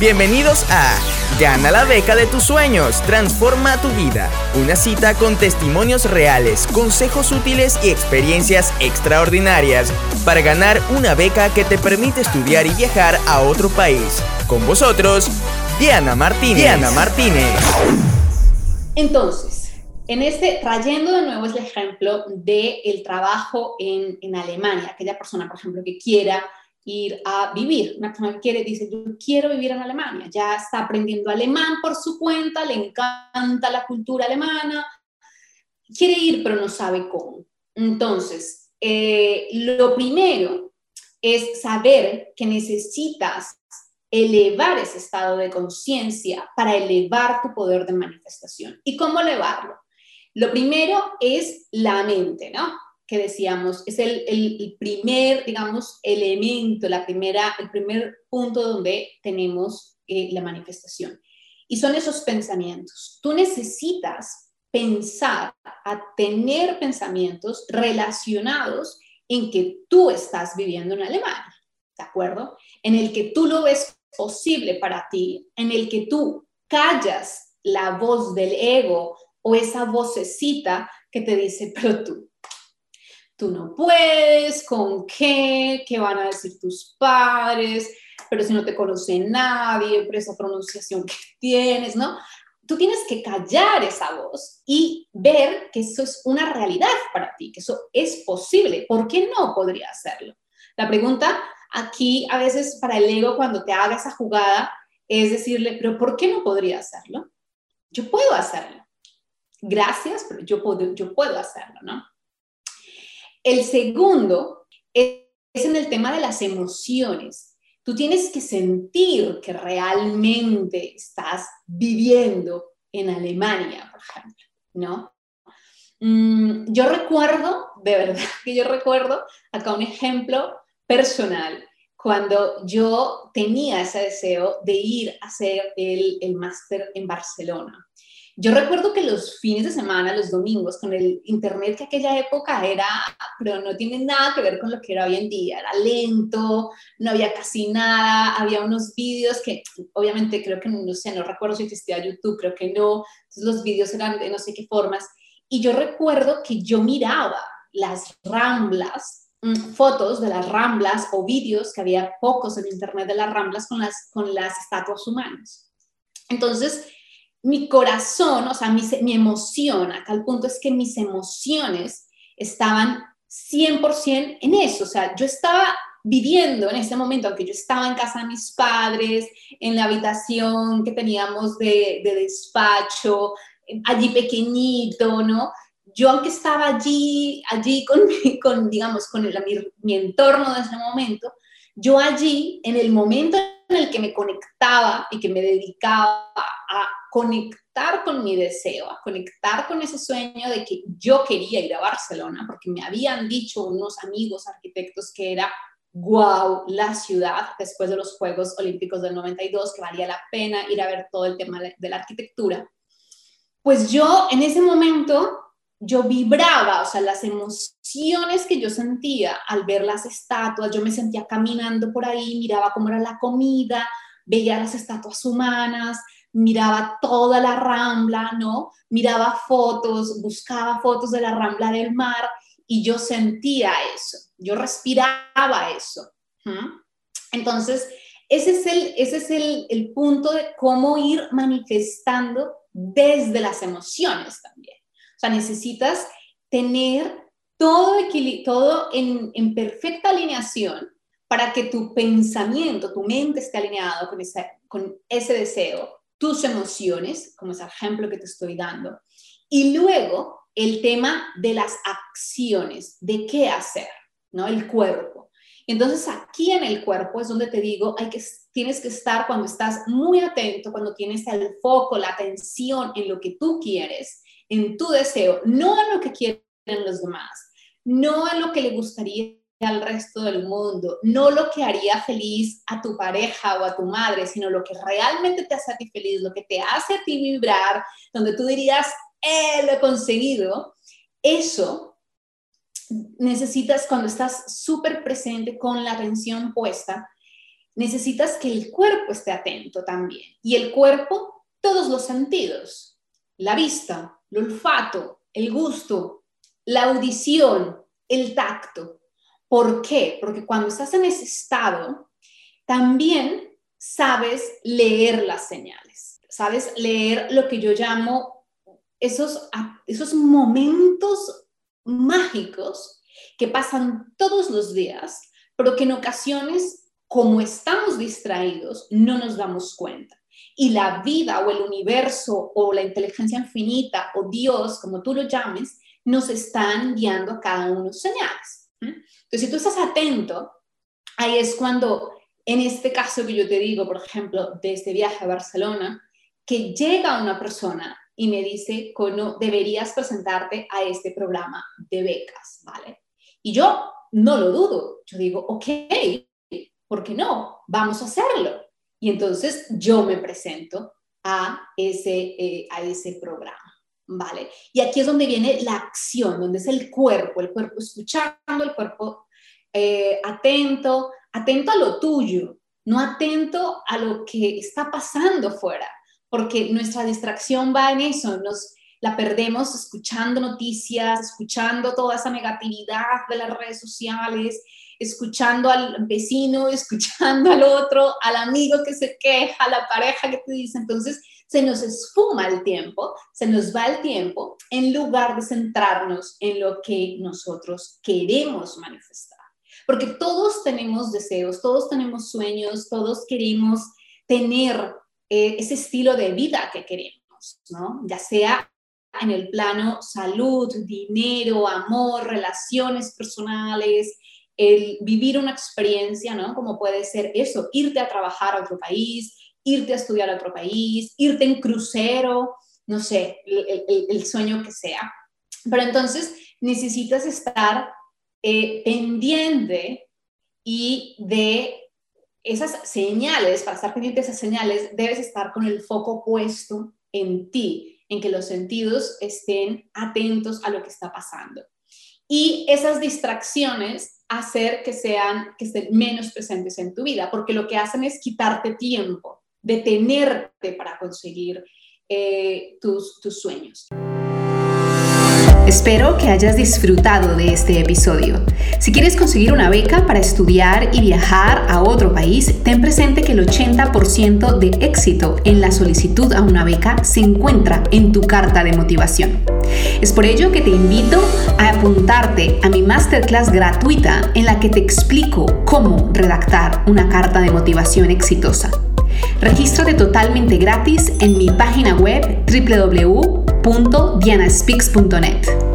Bienvenidos a Gana la beca de tus sueños, transforma tu vida. Una cita con testimonios reales, consejos útiles y experiencias extraordinarias para ganar una beca que te permite estudiar y viajar a otro país. Con vosotros, Diana Martínez. Diana Martínez. Entonces, en este, trayendo de nuevo el ejemplo del el trabajo en, en Alemania, aquella persona, por ejemplo, que quiera ir a vivir. Una persona que quiere, dice, yo quiero vivir en Alemania, ya está aprendiendo alemán por su cuenta, le encanta la cultura alemana, quiere ir, pero no sabe cómo. Entonces, eh, lo primero es saber que necesitas elevar ese estado de conciencia para elevar tu poder de manifestación. ¿Y cómo elevarlo? Lo primero es la mente, ¿no? Que decíamos, es el, primer, digamos, elemento, la primera, el primer punto donde tenemos eh, la manifestación. Y son esos pensamientos. Tú necesitas pensar, a tener pensamientos relacionados en que tú estás viviendo en Alemania, ¿de acuerdo? En el que tú lo ves posible para ti, en el que tú callas la voz del ego o esa vocecita que te dice, pero tú, tú no puedes, con qué, qué van a decir tus padres, pero si no te conoce nadie, por esa pronunciación que tienes, ¿no? Tú tienes que callar esa voz y ver que eso es una realidad para ti, que eso es posible. ¿Por qué no podría hacerlo? La pregunta aquí a veces para el ego cuando te haga esa jugada es decirle, pero ¿por qué no podría hacerlo? Yo puedo hacerlo. Gracias, pero yo puedo, yo puedo hacerlo, ¿no? El segundo es, en el tema de las emociones. Tú tienes que sentir que realmente estás viviendo en Alemania, por ejemplo, ¿no? Mm, yo recuerdo, de verdad que yo recuerdo, acá un ejemplo personal, cuando yo tenía ese deseo de ir a hacer el, el máster en Barcelona. Yo recuerdo que los fines de semana, los domingos, con el internet que aquella época era, pero no tiene nada que ver con lo que era hoy en día, era lento, no había casi nada, había unos vídeos que obviamente creo que no sé, no recuerdo si existía YouTube, creo que no, entonces los vídeos eran de no sé qué formas, y yo recuerdo que yo miraba las ramblas, mm, fotos de las ramblas o vídeos que había pocos en internet de las ramblas con las, con las estatuas humanas. Entonces, mi corazón, o sea, mi, mi emoción, acá el punto es que mis emociones estaban 100% en eso, o sea, yo estaba viviendo en ese momento, aunque yo estaba en casa de mis padres, en la habitación que teníamos de, despacho, allí pequeñito, ¿no? Yo aunque estaba allí, allí con, con digamos, con mi, mi entorno de ese momento, yo allí, en el momento en el que me conectaba y que me dedicaba a conectar con mi deseo, a conectar con ese sueño de que yo quería ir a Barcelona, porque me habían dicho unos amigos arquitectos que era wow, la ciudad después de los Juegos Olímpicos del 92, que valía la pena ir a ver todo el tema de la arquitectura. Pues yo en ese momento, yo vibraba, o sea, las emociones que yo sentía al ver las estatuas, yo me sentía caminando por ahí, miraba cómo era la comida, veía las estatuas humanas, miraba toda la rambla, ¿no? Miraba fotos, buscaba fotos de la rambla del mar y yo sentía eso, yo respiraba eso. Entonces, ese es, el, ese es el, el, punto de cómo ir manifestando desde las emociones también. O sea, necesitas tener todo, todo en, en perfecta alineación para que tu pensamiento, tu mente esté alineado con ese, con ese deseo tus emociones, como ese ejemplo que te estoy dando, y luego el tema de las acciones, de qué hacer, ¿no? El cuerpo. Entonces aquí en el cuerpo es donde te digo, hay que, tienes que estar cuando estás muy atento, cuando tienes el foco, la atención en lo que tú quieres, en tu deseo, no en lo que quieren los demás, no en lo que le gustaría al resto del mundo, no lo que haría feliz a tu pareja o a tu madre, sino lo que realmente te hace a ti feliz, lo que te hace a ti vibrar, donde tú dirías, eh, lo he conseguido, eso necesitas cuando estás súper presente con la atención puesta, necesitas que el cuerpo esté atento también. Y el cuerpo, todos los sentidos, la vista, el olfato, el gusto, la audición, el tacto. ¿Por qué? Porque cuando estás en ese estado, también sabes leer las señales, sabes leer lo que yo llamo esos, esos momentos mágicos que pasan todos los días, pero que en ocasiones, como estamos distraídos, no nos damos cuenta. Y la vida o el universo o la inteligencia infinita o Dios, como tú lo llames, nos están guiando a cada uno señales. Entonces, si tú estás atento, ahí es cuando, en este caso que yo te digo, por ejemplo, de este viaje a Barcelona, que llega una persona y me dice, Cono, deberías presentarte a este programa de becas, ¿vale? Y yo no lo dudo, yo digo, ok, ¿por qué no? Vamos a hacerlo. Y entonces yo me presento a ese, eh, a ese programa, ¿vale? Y aquí es donde viene la acción, donde es el cuerpo, el cuerpo escuchando, el cuerpo eh, atento, atento a lo tuyo, no atento a lo que está pasando fuera porque nuestra distracción va en eso, nos la perdemos escuchando noticias, escuchando toda esa negatividad de las redes sociales, escuchando al vecino, escuchando al otro, al amigo que se queja, a la pareja que te dice. Entonces, se nos esfuma el tiempo, se nos va el tiempo en lugar de centrarnos en lo que nosotros queremos manifestar. Porque todos tenemos deseos, todos tenemos sueños, todos queremos tener eh, ese estilo de vida que queremos, ¿no? Ya sea en el plano salud, dinero, amor, relaciones personales, el vivir una experiencia, ¿no? Como puede ser eso, irte a trabajar a otro país, irte a estudiar a otro país, irte en crucero, no sé, el, sueño que sea. Pero entonces necesitas estar eh, pendiente y de esas señales, para estar pendiente de esas señales, debes estar con el foco puesto en ti, en que los sentidos estén atentos a lo que está pasando. Y esas distracciones hacer que sean, que estén menos presentes en tu vida, porque lo que hacen es quitarte tiempo, detenerte para conseguir eh, tus, tus sueños. Espero que hayas disfrutado de este episodio. Si quieres conseguir una beca para estudiar y viajar a otro país, ten presente que el 80% de éxito en la solicitud a una beca se encuentra en tu carta de motivación. Es por ello que te invito a apuntarte a mi masterclass gratuita en la que te explico cómo redactar una carta de motivación exitosa. Regístrate totalmente gratis en mi página web www.dianaspeaks.net.